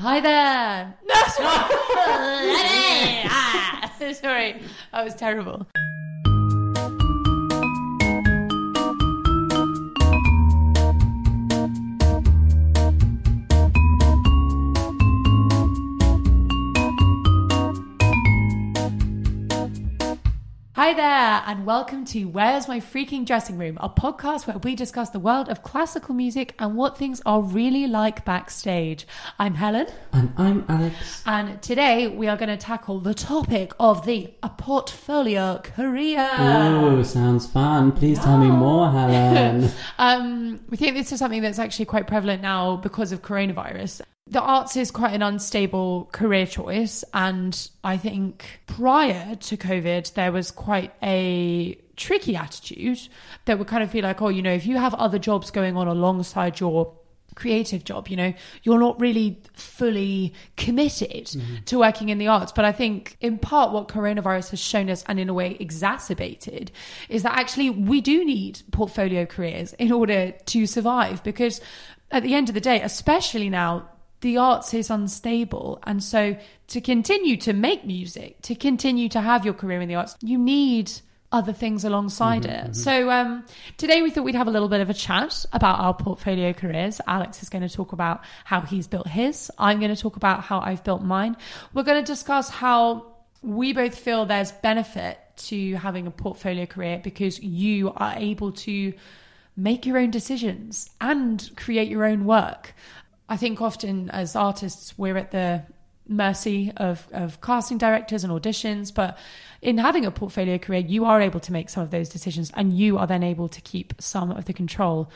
Hi there. No, sorry. Sorry, that was terrible. Hi there, and welcome to Where's My Freaking Dressing Room, a podcast where we discuss the world of classical music and what things are really like backstage. I'm Helen, And I'm Alex. and today we are going to tackle the topic of the a portfolio career. Oh, sounds fun. Please tell me more, Helen. Um, we think this is something that's actually quite prevalent now because of coronavirus. The arts is quite an unstable career choice, and I think prior to COVID, there was quite a tricky attitude that would kind of feel like, oh, you know, if you have other jobs going on alongside your creative job, you know, you're not really fully committed mm-hmm. to working in the arts. But I think in part what coronavirus has shown us and in a way exacerbated is that actually we do need portfolio careers in order to survive because at the end of the day, especially now, the arts is unstable. And so to continue to make music, to continue to have your career in the arts, you need other things alongside it. So um, today we thought we'd have a little bit of a chat about our portfolio careers. Alex is going to talk about how he's built his. I'm going to talk about how I've built mine. We're going to discuss how we both feel there's benefit to having a portfolio career because you are able to make your own decisions and create your own work. I think often as artists, we're at the mercy of, of casting directors and auditions, but in having a portfolio career, you are able to make some of those decisions and you are then able to keep some of the control.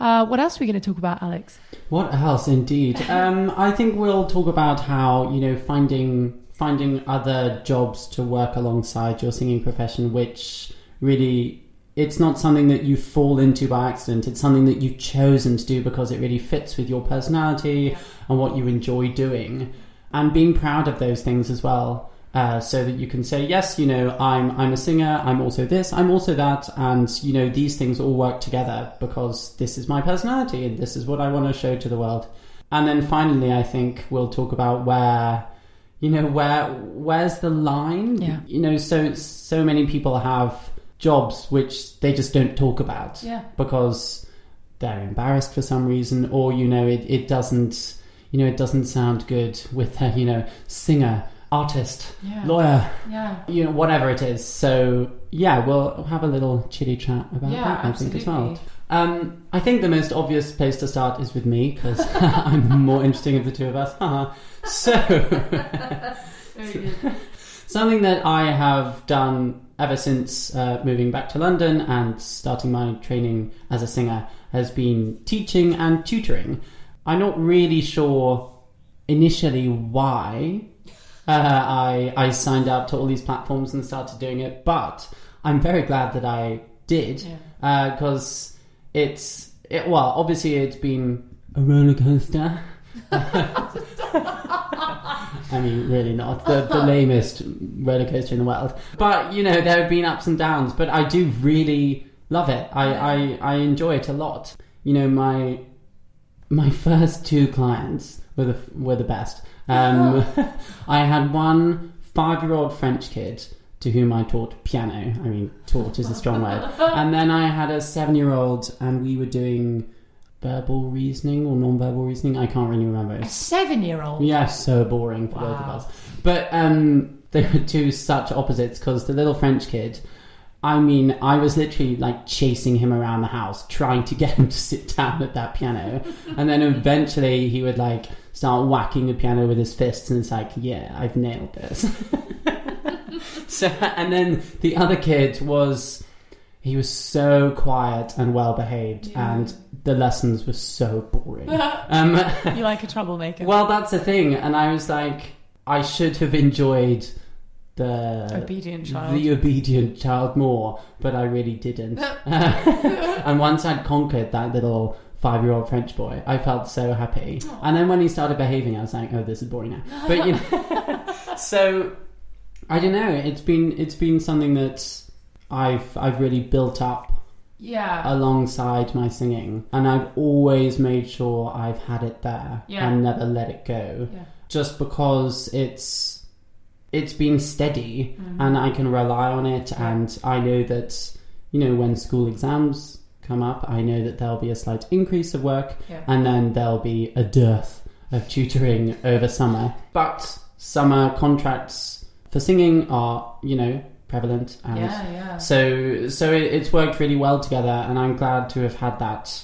Uh, what else are we going to talk about, Alex? What else, indeed? Um, I think we'll talk about how you know finding finding other jobs to work alongside your singing profession, which really it's not something that you fall into by accident. It's something that you've chosen to do because it really fits with your personality and what you enjoy doing, and being proud of those things as well. Uh, so that you can say yes, you know, I'm I'm a singer. I'm also this. I'm also that, and you know, these things all work together because this is my personality and this is what I want to show to the world. And then finally, I think we'll talk about where, you know, where where's the line? Yeah. You know, so so many people have jobs which they just don't talk about Yeah. because they're embarrassed for some reason, or you know, it, it doesn't, you know, it doesn't sound good with a you know singer, artist, Yeah. lawyer, Yeah. you know, whatever it is. So yeah, we'll have a little chitty chat about Yeah, that. I think as well. Um, I think the most obvious place to start is with me because I'm more interesting of the two of us. Haha. so something that I have done ever since uh, moving back to London and starting my training as a singer has been teaching and tutoring. I'm not really sure initially why uh, I I signed up to all these platforms and started doing it, but I'm very glad that I did because it's it, well obviously it's been a roller coaster. I mean, really not the, the lamest roller coaster in the world. But you know, there have been ups and downs. But I do really love it. I, I, I enjoy it a lot. You know, my my first two clients were the were the best. Um, I had one five year old French kid to whom I taught piano. I mean, taught is a strong word. And then I had a seven year old, and we were doing verbal reasoning or non verbal reasoning. I can't really remember. A seven year old. Yeah, so boring for both of us. But um, they were two such opposites because the little French kid, I mean, I was literally like chasing him around the house, trying to get him to sit down at that piano. and then eventually he would like start whacking the piano with his fists, and it's like, yeah, I've nailed this. so, and then the other kid was. He was so quiet and well behaved, Yeah. and the lessons were so boring. um, You like a troublemaker. well, that's the thing, and I was like, I should have enjoyed the Obedient child. the obedient child more, but I really didn't. and once I'd conquered that little five-year-old French boy, I felt so happy. And then when he started behaving, I was like, oh, this is boring now. But you know, so I don't know. It's been it's been something that I've I've really built up Yeah. alongside my singing. And I've always made sure I've had it there Yeah. and never let it go. Yeah. Just because it's it's been steady Mm-hmm. and I can rely on it and I know that you know when school exams come up I know that there'll be a slight increase of work Yeah. and then there'll be a dearth of tutoring over summer. But summer contracts for singing are, you know, prevalent and yeah, yeah. so so it, it's worked really well together and I'm glad to have had that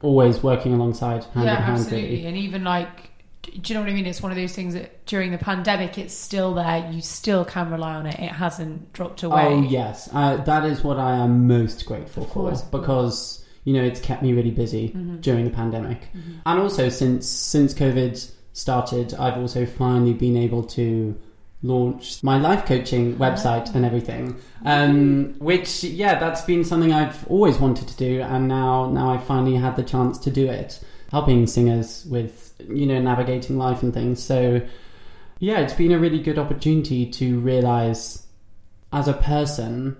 always working alongside hand yeah, in hand absolutely. really. And even like, do you know what I mean? It's one of those things that during the pandemic, it's still there. You still can rely on it. It hasn't dropped away. Oh yes, uh, that is what I am most grateful for because you know it's kept me really busy during the pandemic, and also since since COVID started, I've also finally been able to launch my life coaching website and everything. Um, which yeah, that's been something I've always wanted to do, and now now I finally had the chance to do it, helping singers with you know navigating life and things. So yeah, it's been a really good opportunity to realize as a person,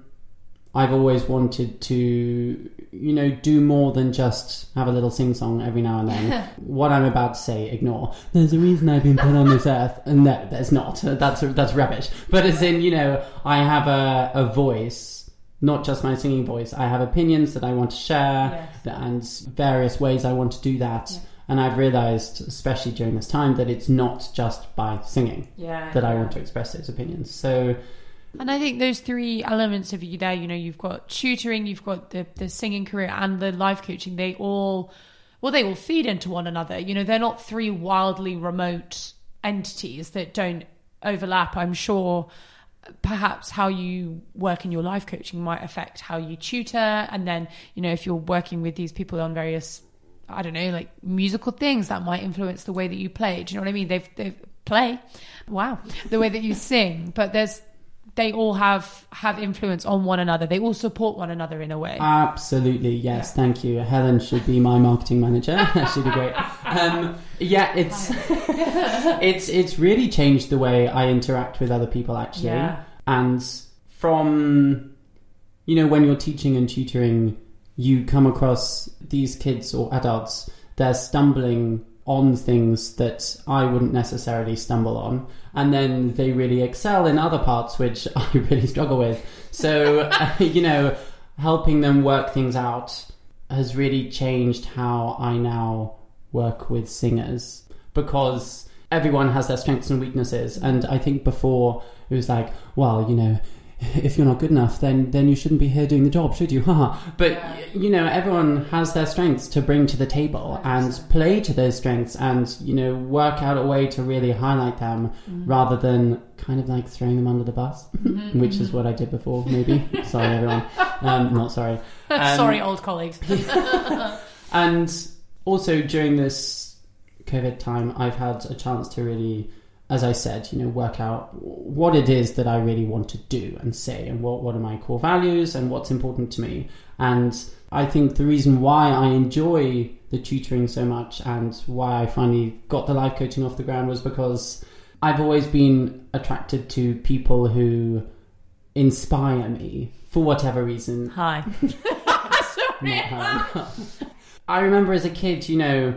I've always wanted to, you know, do more than just have a little sing song every now and then. what I'm about to say, ignore. There's a reason I've been put on this earth, and no, there's not. That's that's rubbish. But as in, you know, I have a, a voice, not just my singing voice. I have opinions that I want to share, Yes. and various ways I want to do that. And I've realized, especially during this time, that it's not just by singing yeah. that I yeah. want to express those opinions. So And I think those three elements of you there, you know, you've got tutoring, you've got the, the singing career and the life coaching, they all, well, they all feed into one another. You know, they're not three wildly remote entities that don't overlap. I'm sure perhaps how you work in your life coaching might affect how you tutor. And then, you know, if you're working with these people on various, I don't know, like musical things, that might influence the way that you play. Do you know what I mean? They've, they've play. Wow. The way that you sing. But there's, they all have have influence on one another. They all support one another in a way. Absolutely, yes. Thank you. Helen should be my marketing manager. She'd be great. Um, yeah, it's it's it's really changed the way I interact with other people actually. Yeah. And from you know when you're teaching and tutoring, you come across these kids or adults. They're stumbling on things that I wouldn't necessarily stumble on, and then they really excel in other parts which I really struggle with. So uh, you know, helping them work things out has really changed how I now work with singers. Because everyone has their strengths and weaknesses. And I think before it was like well you know if you're not good enough then then you shouldn't be here doing the job should you? Haha. But y- you know everyone has their strengths to bring to the table and play to those strengths and you know work out a way to really highlight them rather than kind of like throwing them under the bus which is what I did before maybe. Sorry everyone. Um, not sorry. Um, Sorry, old colleagues. and also during this COVID time, I've had a chance to really, as I said, you know, work out what it is that I really want to do and say, and what what are my core values and what's important to me. And I think the reason why I enjoy the tutoring so much and why I finally got the life coaching off the ground was because I've always been attracted to people who inspire me for whatever reason Hi. I remember as a kid, you know,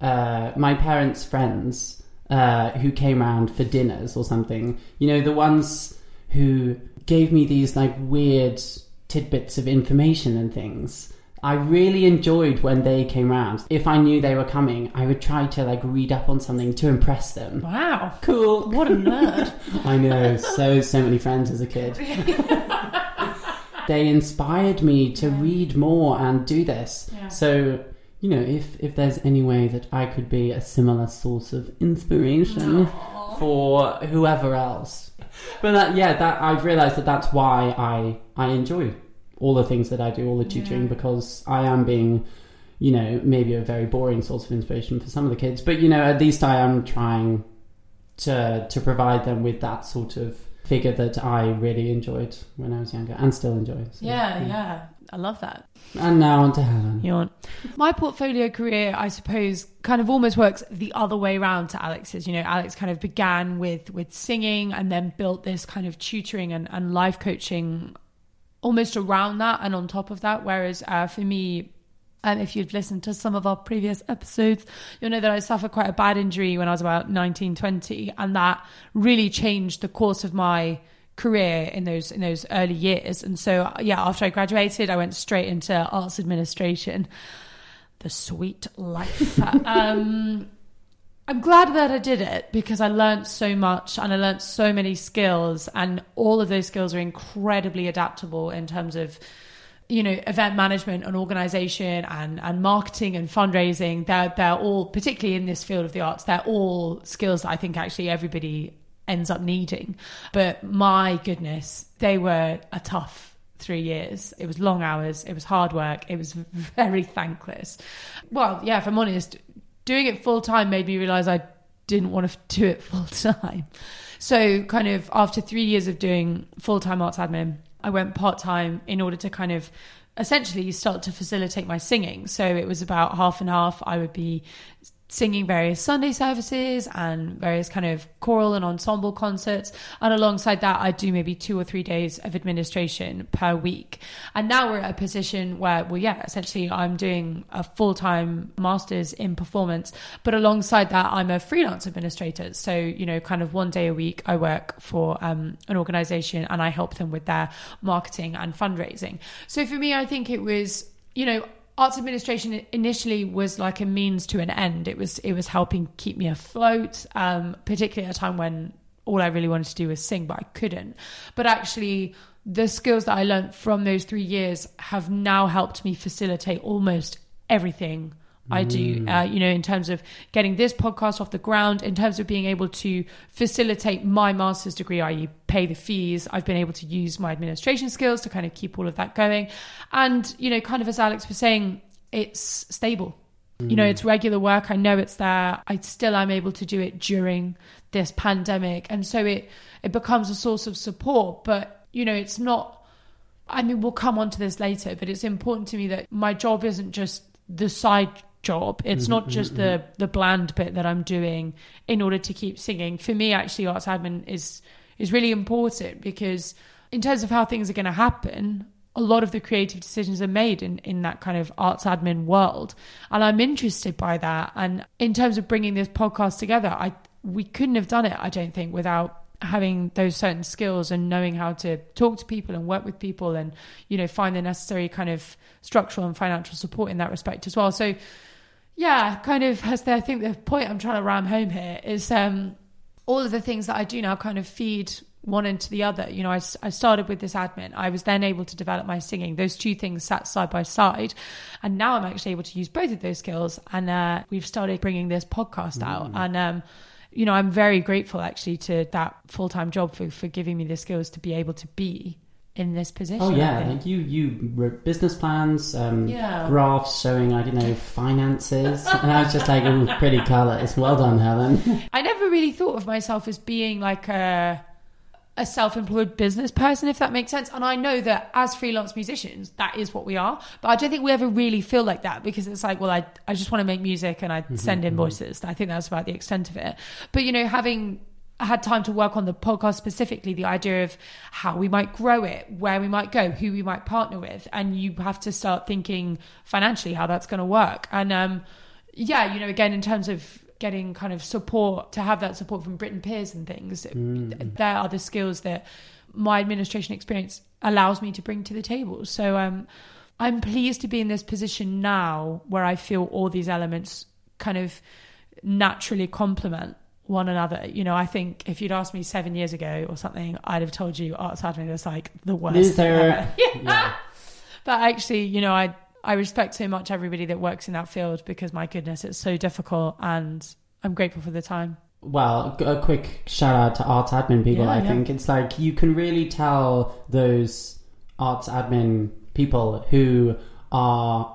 uh, my parents' friends uh, who came around for dinners or something. You know, the ones who gave me these like weird tidbits of information and things. I really enjoyed when they came round. If I knew they were coming, I would try to like read up on something to impress them. Wow. Cool. What a nerd. I know, so so many friends as a kid. they inspired me to read more and do this. Yeah. So, you know, if if there's any way that I could be a similar source of inspiration for whoever else. But that yeah, that I've realized that that's why I I enjoy all the things that I do, all the tutoring Yeah. because I am being you know, maybe a very boring source of inspiration for some of the kids, but you know, at least I am trying to to provide them with that sort of figure that I really enjoyed when I was younger and still enjoy. So, Yeah, yeah. I love that. And now on to Helen. You want my portfolio career, I suppose, kind of almost works the other way around to Alex's. You know, Alex kind of began with with singing and then built this kind of tutoring and, and life coaching almost around that and on top of that. Whereas uh, for me, um, if you've listened to some of our previous episodes, you'll know that I suffered quite a bad injury when I was about 19, 20, and that really changed the course of my career in those in those early years. And so, yeah, after I graduated, I went straight into arts administration. The sweet life. um, I'm glad that I did it because I learned so much and I learned so many skills, and all of those skills are incredibly adaptable in terms of you know event management and organization and and marketing and fundraising they're they're all particularly in this field of the arts they're all skills that i think actually everybody ends up needing. But my goodness they were a tough three years. It was long hours. It was hard work. It was very thankless. Well yeah if i'm honest doing it full time made me realize i didn't want to do it full time so kind of after three years of doing full time arts admin I went part time in order to kind of essentially start to facilitate my singing. So it was about half and half. I would be singing various Sunday services and various kind of choral and ensemble concerts. And alongside that, I do maybe two or three days of administration per week. And now we're at a position where, well, yeah, essentially I'm doing a full time master's in performance. But alongside that, I'm a freelance administrator. So, you know, kind of one day a week, I work for um, an organization and I help them with their marketing and fundraising. So for me, I think it was, you know, arts administration initially was like a means to an end. It was it was helping keep me afloat, um, particularly at a time when all I really wanted to do was sing, but I couldn't. But actually, the skills that I learned from those three years have now helped me facilitate almost everything I do, mm. uh, you know, in terms of getting this podcast off the ground, in terms of being able to facilitate my master's degree, i.e., pay the fees. I've been able to use my administration skills to kind of keep all of that going. And, you know, kind of as Alex was saying, it's stable. Mm. You know, mm. it's regular work. I know it's there. I still am able to do it during this pandemic. And so it, it becomes a source of support. But, you know, it's not I mean, we'll come on to this later, but it's important to me that my job isn't just the side job. It's mm-hmm, not just mm-hmm. the the bland bit that I'm doing in order to keep singing. For me, actually, arts admin is is really important because in terms of how things are going to happen, a lot of the creative decisions are made in in that kind of arts admin world, and I'm interested by that. And in terms of bringing this podcast together, I we couldn't have done it. I don't think without having those certain skills and knowing how to talk to people and work with people and you know find the necessary kind of structural and financial support in that respect as well so yeah, kind of as the, I think the point I'm trying to ram home here is um, all of the things that I do now kind of feed one into the other. You know, I, I started with this admin. I was then able to develop my singing. Those two things sat side by side. And now I'm actually able to use both of those skills. And uh, we've started bringing this podcast mm. out. And, um, you know, I'm very grateful actually to that full time job for, for giving me the skills to be able to be in this position. Oh yeah, like you you wrote business plans, um, yeah. graphs showing I don't know finances, and I was just like, "Oh, pretty colours. Well done, Helen." I never really thought of myself as being like a a self-employed business person, if that makes sense. And I know that as freelance musicians, that is what we are. But I don't think we ever really feel like that because it's like, well, I I just want to make music and I mm-hmm, send mm-hmm. invoices. Mm-hmm. I think that's about the extent of it. But you know, having had time to work on the podcast specifically, the idea of how we might grow it, where we might go, who we might partner with, and you have to start thinking financially how that's going to work. And um, yeah, you know, again in terms of getting kind of support to have that support from Britten Pears and things, mm. there are the skills that my administration experience allows me to bring to the table. So um, I'm pleased to be in this position now where I feel all these elements kind of naturally complement one another. You know, I think if you'd asked me seven years ago or something, I'd have told you arts admin is like the worst. There, yeah. yeah. But actually, you know, I I respect so much everybody that works in that field because my goodness, it's so difficult, and I'm grateful for the time. Well, a quick shout out to arts admin people. Yeah, I yeah. think it's like you can really tell those arts admin people who are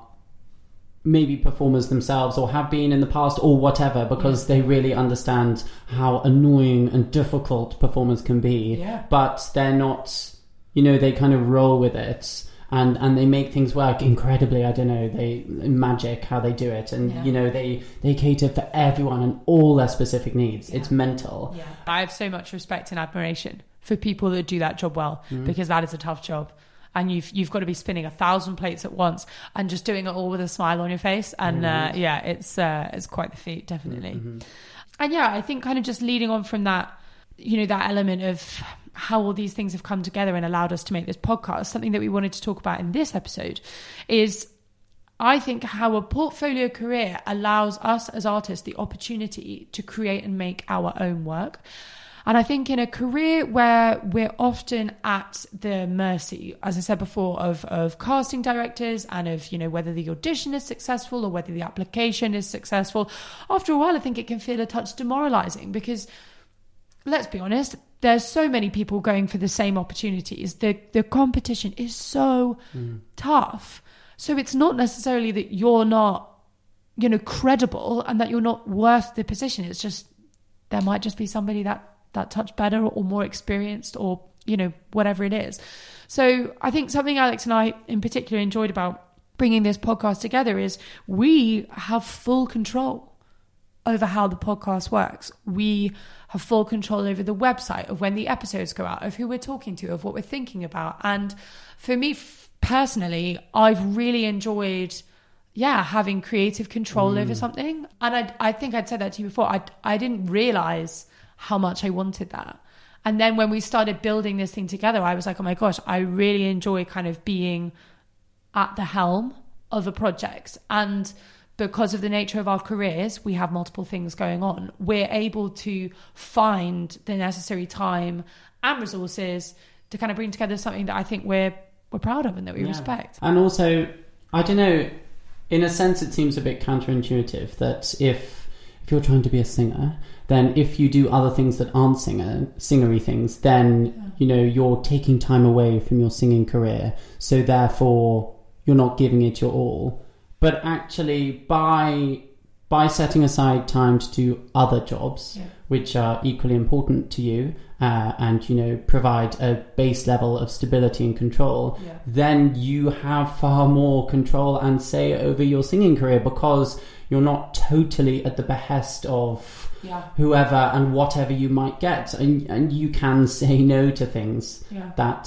maybe performers themselves or have been in the past or whatever because yeah. they really understand how annoying and difficult performers can be yeah. but they're not you know they kind of roll with it and and they make things work incredibly i don't know they magic how they do it and yeah. you know they they cater for everyone and all their specific needs it's mental yeah i have so much respect and admiration for people that do that job well mm. because that is a tough job and you've you've got to be spinning a thousand plates at once and just doing it all with a smile on your face. And uh, yeah, it's uh, it's quite the feat, definitely. Mm-hmm. And yeah, I think kind of just leading on from that, you know, that element of how all these things have come together and allowed us to make this podcast. Something that we wanted to talk about in this episode is I think how a portfolio career allows us as artists the opportunity to create and make our own work. And I think in a career where we're often at the mercy, as I said before, of, of casting directors and of, you know, whether the audition is successful or whether the application is successful, after a while, I think it can feel a touch demoralizing because let's be honest, there's so many people going for the same opportunities. The the competition is so mm. tough. So it's not necessarily that you're not, you know, credible and that you're not worth the position. It's just there might just be somebody that that touch better or more experienced or you know whatever it is. So I think something Alex and I in particular enjoyed about bringing this podcast together is we have full control over how the podcast works. We have full control over the website of when the episodes go out, of who we're talking to, of what we're thinking about. And for me f- personally, I've really enjoyed, yeah, having creative control over mm. something. And I, I think I'd said that to you before. I, I didn't realize how much I wanted that. And then when we started building this thing together, I was like, oh my gosh, I really enjoy kind of being at the helm of a project. And because of the nature of our careers, we have multiple things going on. We're able to find the necessary time and resources to kind of bring together something that I think we're we're proud of and that we Yeah. respect. And also, I don't know. In a sense, it seems a bit counterintuitive that if if you're trying to be a singer, then if you do other things that aren't singer singery things, then you know you're taking time away from your singing career. So therefore, you're not giving it your all. But actually, by by setting aside time to do other jobs, Yeah. which are equally important to you, uh, and you know provide a base level of stability and control, Yeah. then you have far more control and say over your singing career because you're not totally at the behest of Yeah. whoever and whatever you might get, and and you can say no to things that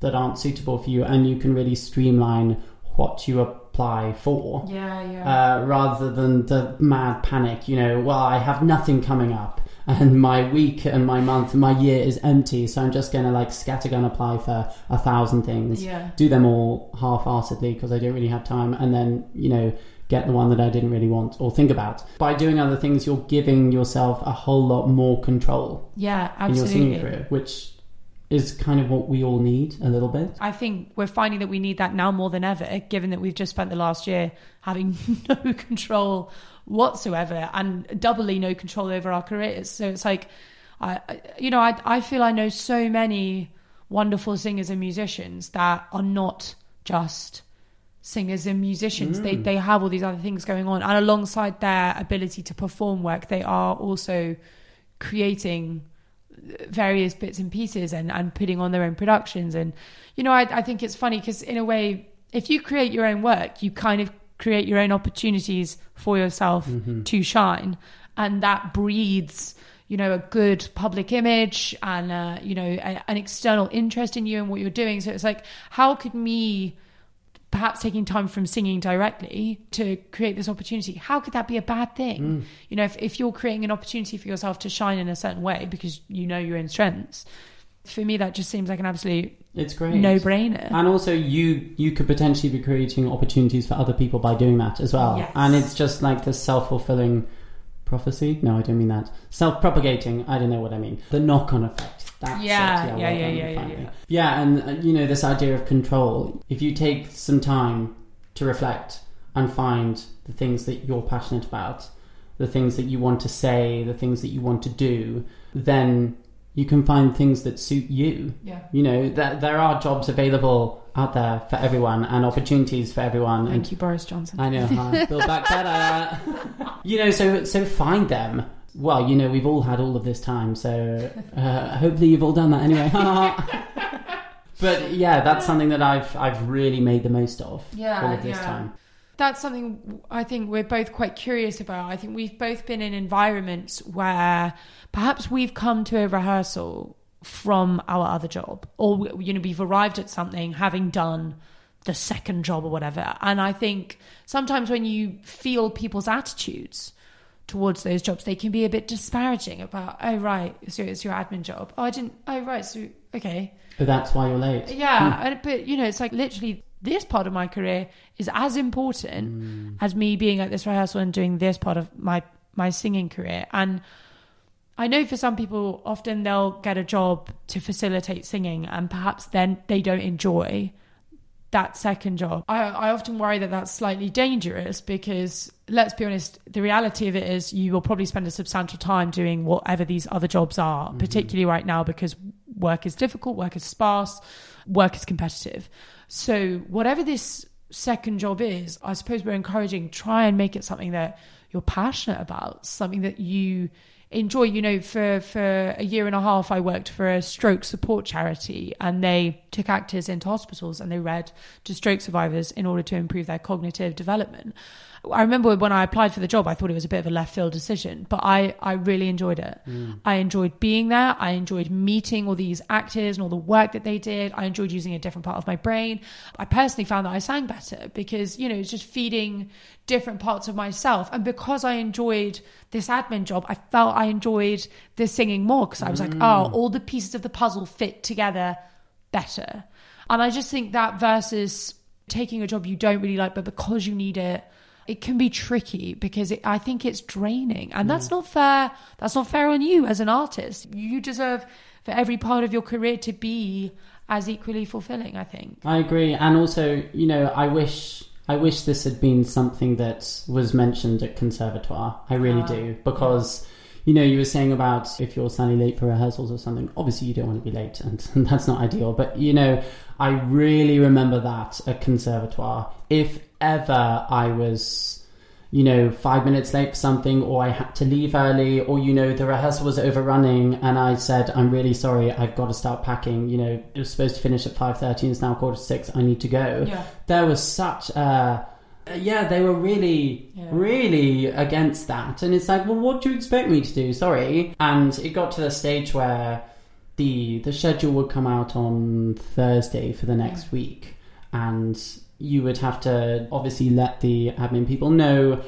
that aren't suitable for you, and you can really streamline what you apply for Yeah, yeah. uh, rather than the mad panic. You know, well, I have nothing coming up, and my week and my month and my year is empty, so I'm just going to like scattergun apply for a thousand things, Yeah. do them all half-heartedly because I don't really have time, and then you know get the one that I didn't really want or think about. By doing other things, you're giving yourself a whole lot more control yeah, in your singing absolutely. career, which is kind of what we all need a little bit. I think we're finding that we need that now more than ever, given that we've just spent the last year having no control whatsoever and doubly no control over our careers. So it's like, I, you know, I, I feel I know so many wonderful singers and musicians that are not just singers and musicians. They mm. they have all these other things going on, and alongside their ability to perform work, they are also creating various bits and pieces and, and putting on their own productions. And, you know, I, I think it's funny because, in a way, if you create your own work, you kind of create your own opportunities for yourself to shine. And that breeds, you know, a good public image and, uh, you know, a, an external interest in you and what you're doing. So it's like, how could me perhaps taking time from singing directly to create this opportunity how could that be a bad thing mm. you know if, if you're creating an opportunity for yourself to shine in a certain way because you know your own strengths for me that just seems like an absolute It's great. no-brainer And also, you you could potentially be creating opportunities for other people by doing that as well. Yes. And it's just like this self fulfilling prophecy. No, I don't mean that. Self propagating. I don't know what I mean. The knock on effect. That's Yeah, it. yeah, well yeah, yeah, yeah, yeah. Yeah, and uh, you know this idea of control. If you take some time to reflect and find the things that you're passionate about, the things that you want to say, the things that you want to do, then you can find things that suit you. yeah You know, that there are jobs available out there for everyone and opportunities for everyone. thank and you boris johnson I know, huh? Build back better. you know, so so find them. Well, you know, we've all had all of this time, so uh, hopefully you've all done that anyway. but yeah, that's something that I've I've really made the most of Yeah, all of this yeah. time. that's something I think we're both quite curious about. I think we've both been in environments where perhaps we've come to a rehearsal from our other job. Or you know we've arrived at something having done the second job or whatever. And i think sometimes when you feel people's attitudes towards those jobs they can be a bit disparaging about oh right so it's your admin job. Oh i didn't oh right so okay. But that's why you're late. yeah and, but you know it's like literally this part of my career is as important Mm. as me being at this rehearsal and doing this part of my my singing career. And I know for some people, often they'll get a job to facilitate singing, and perhaps then they don't enjoy that second job. I, I often worry that that's slightly dangerous because, let's be honest, the reality of it is you will probably spend a substantial time doing whatever these other jobs are, mm-hmm. particularly right now because work is difficult, work is sparse, work is competitive. So, whatever this second job is, I suppose we're encouraging try and make it something that you're passionate about, something that you enjoy. You know, for for a year and a half, I worked for a stroke support charity, and they took actors into hospitals and they read to stroke survivors in order to improve their cognitive development. I remember when I applied for the job, I thought it was a bit of a left field decision, but I, I really enjoyed it. Mm. I enjoyed being there. I enjoyed meeting all these actors and all the work that they did. I enjoyed using a different part of my brain. I personally found that I sang better because, you know, it's just feeding different parts of myself. And because I enjoyed this admin job, I felt I enjoyed the singing more because I was like, oh, mm. all the pieces of the puzzle fit together better. And I just think that versus taking a job you don't really like, but because you need it, it can be tricky because it, I think it's draining, and that's not fair. That's not fair on you as an artist. You deserve for every part of your career to be as equally fulfilling. I think. I agree, and also, you know, I wish I wish this had been something that was mentioned at conservatoire. I really Ah, do because. You know, you were saying about if you're standing late for rehearsals or something. Obviously, you don't want to be late, and that's not ideal. But you know, I really remember that at conservatoire. If ever I was, you know, five minutes late for something, or I had to leave early, or you know, the rehearsal was overrunning, and I said, "I'm really sorry, I've got to start packing." You know, it was supposed to finish at five thirty, and it's now quarter to six. I need to go. Yeah. There was such a Uh, yeah, they were really, Yeah. really against that. And it's like, well, what do you expect me to do? Sorry. And it got to the stage where the the schedule would come out on Thursday for the next week, and you would have to obviously let the admin people know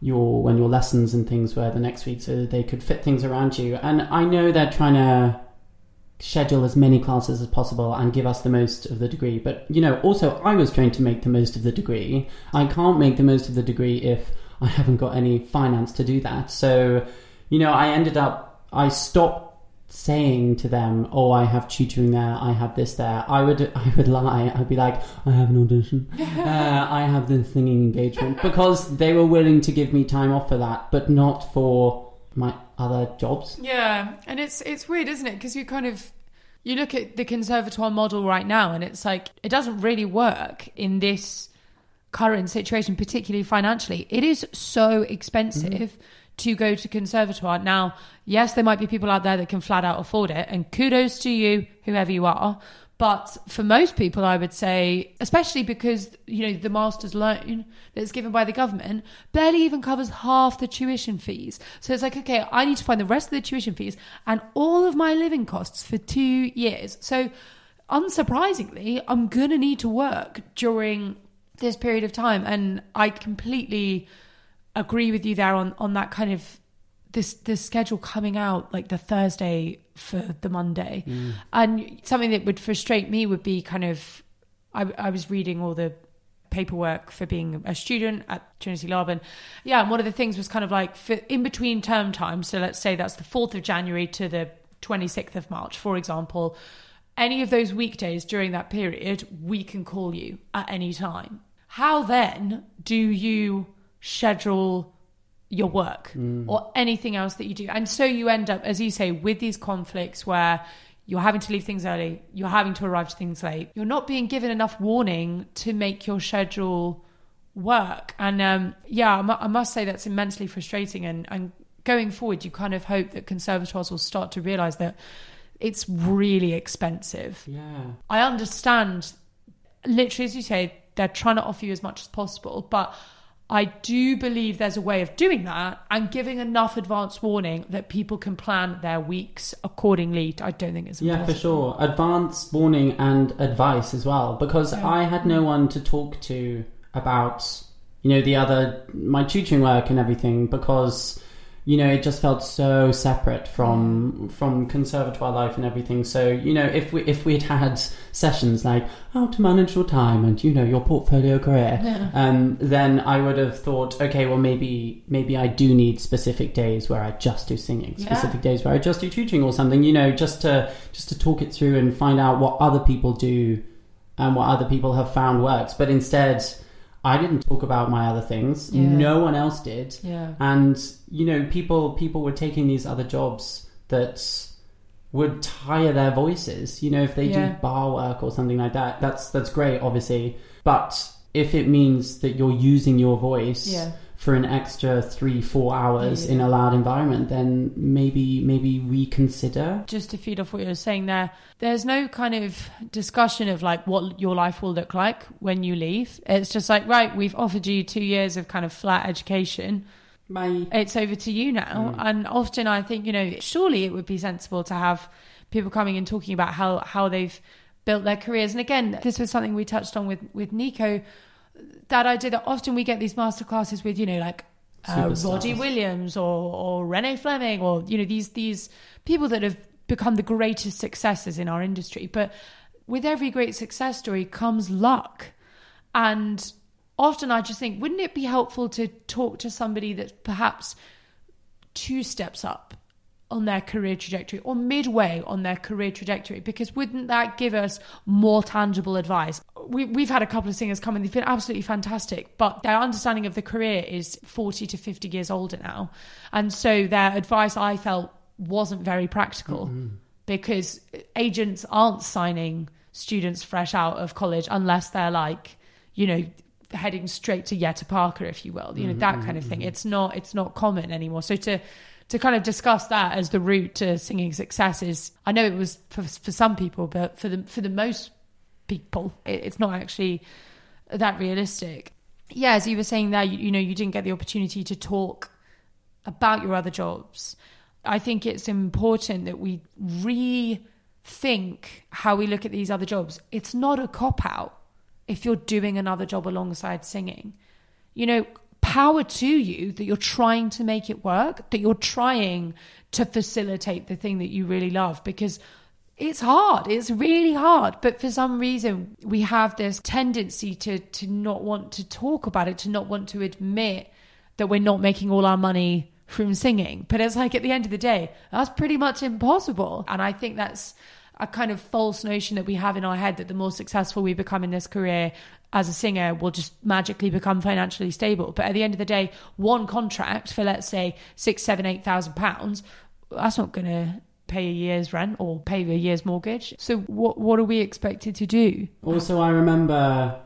your when your lessons and things were the next week, so they could fit things around you. And I know they're trying to schedule as many classes as possible and give us the most of the degree. But you know, also I was trained to make the most of the degree. I can't make the most of the degree if I haven't got any finance to do that. So, you know, I ended up I stopped saying to them, "Oh, I have tutoring there. I have this there." I would I would lie. I'd be like, "I have an audition. uh, I have this singing engagement," because they were willing to give me time off for that, but not for my other jobs. Yeah, and it's it's weird, isn't it? Because you kind of you look at the conservatoire model right now, and it's like it doesn't really work in this current situation, particularly financially. It is so expensive mm-hmm. to go to conservatoire now. Yes, there might be people out there that can flat out afford it, and kudos to you, whoever you are. But for most people, I would say, especially because you know the master's loan that's given by the government barely even covers half the tuition fees. So it's like, okay, I need to find the rest of the tuition fees and all of my living costs for two years. So unsurprisingly, I'm gonna need to work during this period of time, and I completely agree with you there on on that kind of this this schedule coming out like the Thursday for the Monday, mm. and something that would frustrate me would be kind of I, I was reading all the paperwork for being a student at Trinity Laban. Yeah, and one of the things was kind of like for in between term time. So let's say that's the fourth of January to the twenty sixth of March, for example. Any of those weekdays during that period, we can call you at any time. How then do you schedule your work or anything else that you do? And so you end up, as you say, with these conflicts where you're having to leave things early, you're having to arrive to things late, you're not being given enough warning to make your schedule work. And um, yeah, I I must say that's immensely frustrating. And, and going forward, you kind of hope that conservatoires will start to realize that it's really expensive. Yeah. I understand, literally, as you say, they're trying to offer you as much as possible, but I do believe there's a way of doing that and giving enough advance warning that people can plan their weeks accordingly. I don't think it's Yeah, for sure. Advance warning and advice as well, because Yeah. I had no one to talk to about, you know, the other my tutoring work and everything, because you know it just felt so separate from from conservatoire life and everything. So you know, if we if we'd had sessions like how to manage your time and you know your portfolio career, Yeah. um, then I would have thought, okay, well maybe maybe I do need specific days where I just do singing, Yeah. specific days where I just do teaching or something, you know, just to just to talk it through and find out what other people do and what other people have found works. But instead, I didn't talk about my other things. Yeah. No one else did, Yeah. and you know, people people were taking these other jobs that would tire their voices. You know, if they Yeah. do bar work or something like that, that's that's great, obviously. But if it means that you're using your voice Yeah. For an extra three, four hours Yeah. in a loud environment, then maybe maybe reconsider. just to feed off what you were saying there, there's no kind of discussion of like what your life will look like when you leave. It's just like, right, we've offered you two years of kind of flat education. Bye. It's over to you now. Mm. And often I think, you know, surely it would be sensible to have people coming and talking about how, how they've built their careers. And again, this was something we touched on with, with Nico, that idea that often we get these masterclasses with, you know, like uh, Roddy Williams or, or Renee Fleming or, you know, these, these people that have become the greatest successes in our industry. But with every great success story comes luck. And often I just think, wouldn't it be helpful to talk to somebody that's perhaps two steps up on their career trajectory or midway on their career trajectory because wouldn't that give us more tangible advice? We, we've had a couple of singers come and they've been absolutely fantastic but their understanding of the career is 40 to 50 years older now. And so their advice i felt wasn't very practical mm-hmm. because agents aren't signing students fresh out of college unless they're like you know heading straight to Jette Parker if you will you know that mm-hmm. kind of thing. Mm-hmm. It's not it's not common anymore. So to to kind of discuss that as the route to singing success is I know it was for, for some people but for the for the most people it, it's not actually that realistic. Yeah as you were saying there you, you know you didn't get the opportunity to talk about your other jobs. I think it's important that we rethink how we look at these other jobs. It's not a cop out if you're doing another job alongside singing. You know power to you that you're trying to make it work that you're trying to facilitate the thing that you really love because it's hard. It's really hard. But for some reason we have this tendency to to not want to talk about it to not want to admit that we're not making all our money from singing. But it's like at the end of the day that's pretty much impossible. And i think that's a kind of false notion that we have in our head that the more successful we become in this career as a singer will just magically become financially stable. But at the end of the day, one contract for let's say six, seven, eight thousand pounds, that's not going to pay a year's rent or pay a year's mortgage. So what what are we expected to do? Also, I remember.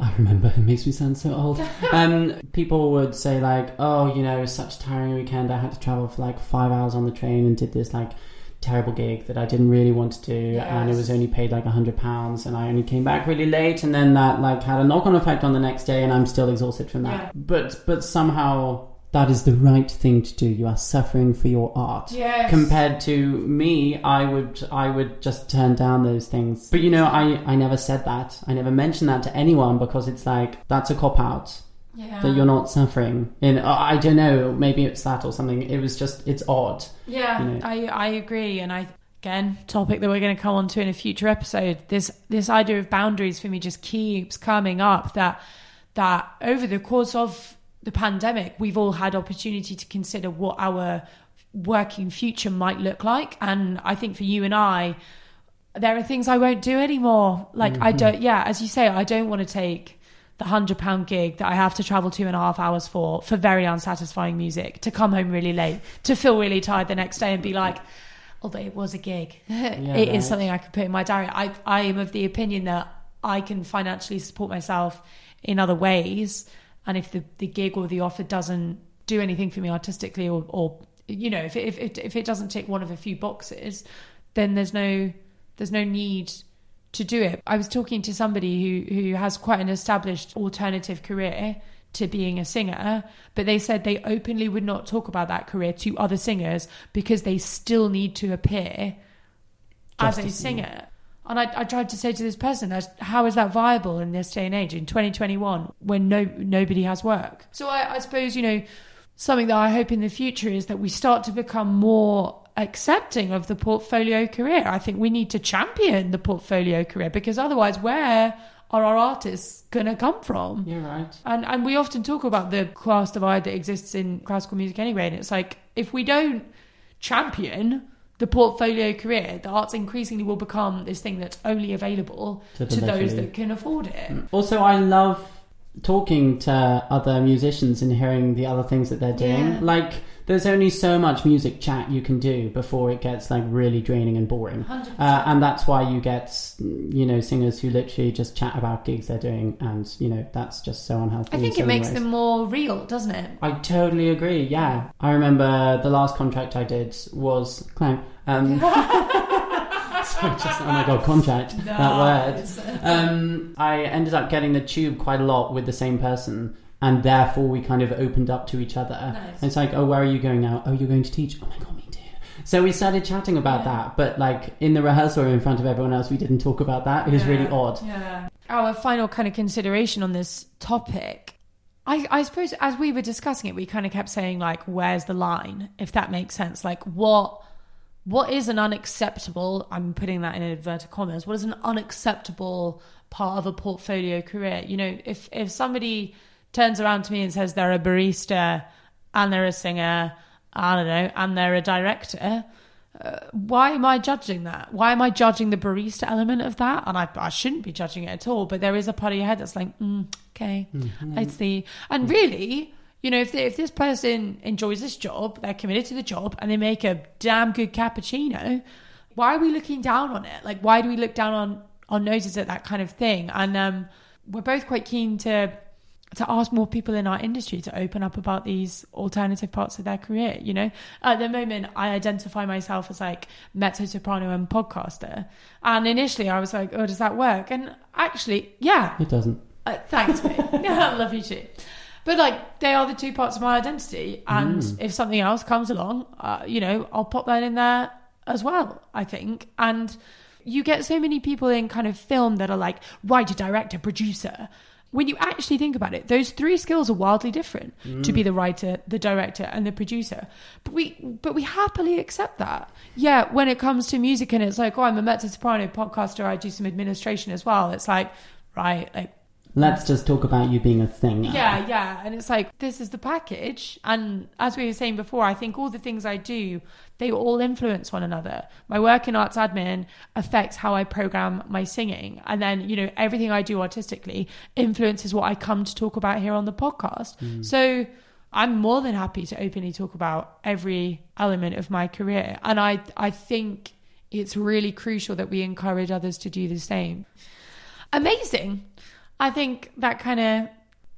I remember it makes me sound so old. Um, people would say like, "Oh, you know, it was such a tiring weekend. I had to travel for like five hours on the train and did this like terrible gig that I didn't really want to do, and it was only paid like a hundred pounds, and I only came back really late, and then that like had a knock-on effect on the next day, and I'm still exhausted from that. Yeah. But but somehow that is the right thing to do. You are suffering for your art Yes. compared to me i would i would just turn down those things but you know i i never said that i never mentioned that to anyone because it's like that's a cop out Yeah. that you're not suffering in uh, i don't know maybe it's that or something it was just it's odd Yeah, you know. I I agree, and I again topic that we're going to come on to in a future episode. This this idea of boundaries for me just keeps coming up. That that over the course of the pandemic, we've all had opportunity to consider what our working future might look like, and I think for you and I, there are things I won't do anymore. Like I mm-hmm. don't, yeah, as you say, I don't want to take the hundred pound gig that I have to travel two and a half hours for for very unsatisfying music to come home really late to feel really tired the next day and be like, although it was a gig, it is right. something I could put in my diary. I I am of the opinion that I can financially support myself in other ways, and if the the gig or the offer doesn't do anything for me artistically or or you know if it, if it, if it doesn't tick one of a few boxes, then there's no there's no need to do it. I was talking to somebody who who has quite an established alternative career to being a singer, but they said they openly would not talk about that career to other singers because they still need to appear as Just a a singer. singer. And I, I tried to say to this person, how is that viable in this day and age in 2021 when no nobody has work? So I, I suppose you know something that I hope in the future is that we start to become more accepting of the portfolio career. I think we need to champion the portfolio career because otherwise, where are our artists going to come from? You're right. And and we often talk about the class divide that exists in classical music anyway. And it's like if we don't champion the portfolio career, the arts increasingly will become this thing that's only available To to, those that can afford it. Mm. Also, I love talking to other musicians and hearing the other things that they're doing. Yeah. Like, there's only so much music chat you can do before it gets like really draining and boring. Uh, and that's why you get, you know, singers who literally just chat about gigs they're doing, and you know that's just so unhealthy. I think it makes ways. them more real, doesn't it? I totally agree. Yeah, I remember the last contract I did was clown. Um, sorry, just oh my god, contract that word. Um, I ended up getting the tube quite a lot with the same person, and therefore we kind of opened up to each other. Nice. It's like, oh, where are you going now? Oh, you're going to teach. Oh my god, me too. So we started chatting about Yeah. that, but like in the rehearsal room in front of everyone else, we didn't talk about that. It was really odd. Yeah. Our final kind of consideration on this topic. I, I suppose as we were discussing it, we kind of kept saying like, "Where's the line?" If that makes sense, like what what is an unacceptable? I'm putting that in inverted commas. What is an unacceptable part of a portfolio career? You know, if if somebody turns around to me and says they're a barista and they're a singer, I don't know, and they're a director, uh, why am I judging that? Why am I judging the barista element of that? And I, I shouldn't be judging it at all. But there is a part of your head that's like, mm, okay, I see. And really, you know, if they, if this person enjoys this job, they're committed to the job, and they make a damn good cappuccino, why are we looking down on it? Like, why do we look down on on noses at that kind of thing? And um, we're both quite keen to to ask more people in our industry to open up about these alternative parts of their career. You know, at the moment, I identify myself as like mezzo soprano and podcaster, and initially I was like, "Oh, does that work?" And actually, yeah, It doesn't. uh, thanks, mate. I love you too. But like, they are the two parts of my identity, and if something else comes along, uh, you know, I'll pop that in there as well. I think, and you get so many people in kind of film that are like writer, director, producer. When you actually think about it, those three skills are wildly different to be the writer, the director, and the producer. But we, but we happily accept that. Yeah, when it comes to music, and it's like, oh, I'm a mezzo soprano podcaster. I do some administration as well. It's like, right, like Let's just talk about you being a singer. yeah, yeah. And it's like, this is the package. And as we were saying before, I think all the things I do, they all influence one another. My work in arts admin affects how I program my singing. And then, you know, everything I do artistically influences what I come to talk about here on the podcast. Mm. So I'm more than happy to openly talk about every element of my career. And I, I think it's really crucial that we encourage others to do the same. Amazing. I think that kind of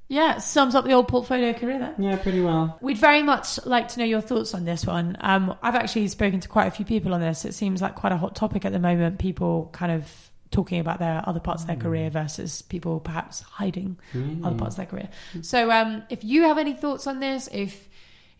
yeah sums up the old portfolio career there. Yeah, pretty well. We'd very much like to know your thoughts on this one. Um, I've actually spoken to quite a few people on this. It seems like quite a hot topic at the moment. People kind of talking about their other parts of their career versus people perhaps hiding other parts of their career. So um, if you have any thoughts on this, if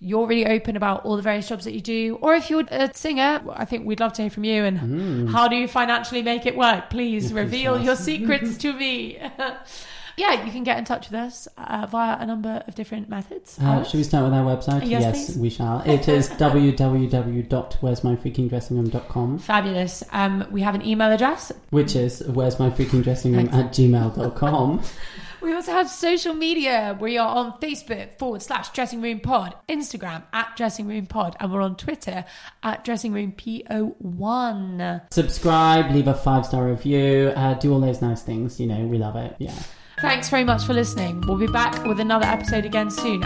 you're really open about all the various jobs that you do, or if you're a singer, I think we'd love to hear from you. And how do you financially make it work? Please reveal your secrets to me. yeah, you can get in touch with us uh, via a number of different methods. Uh, should we start with our website? Yes, please. we shall. It is www.where'smyfreakingdressingroom.com, Fabulous. Um, we have an email address. which is where's my freaking dressing room at gmail.com. We also have social media. We are on Facebook forward slash dressing room pod, Instagram at dressing room pod, and we're on Twitter at dressing room PO1. Subscribe, leave a five star review, uh, do all those nice things. You know, we love it. Yeah. Thanks very much for listening. We'll be back with another episode again soon.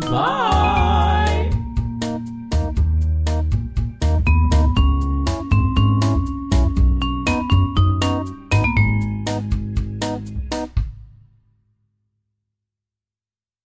Bye.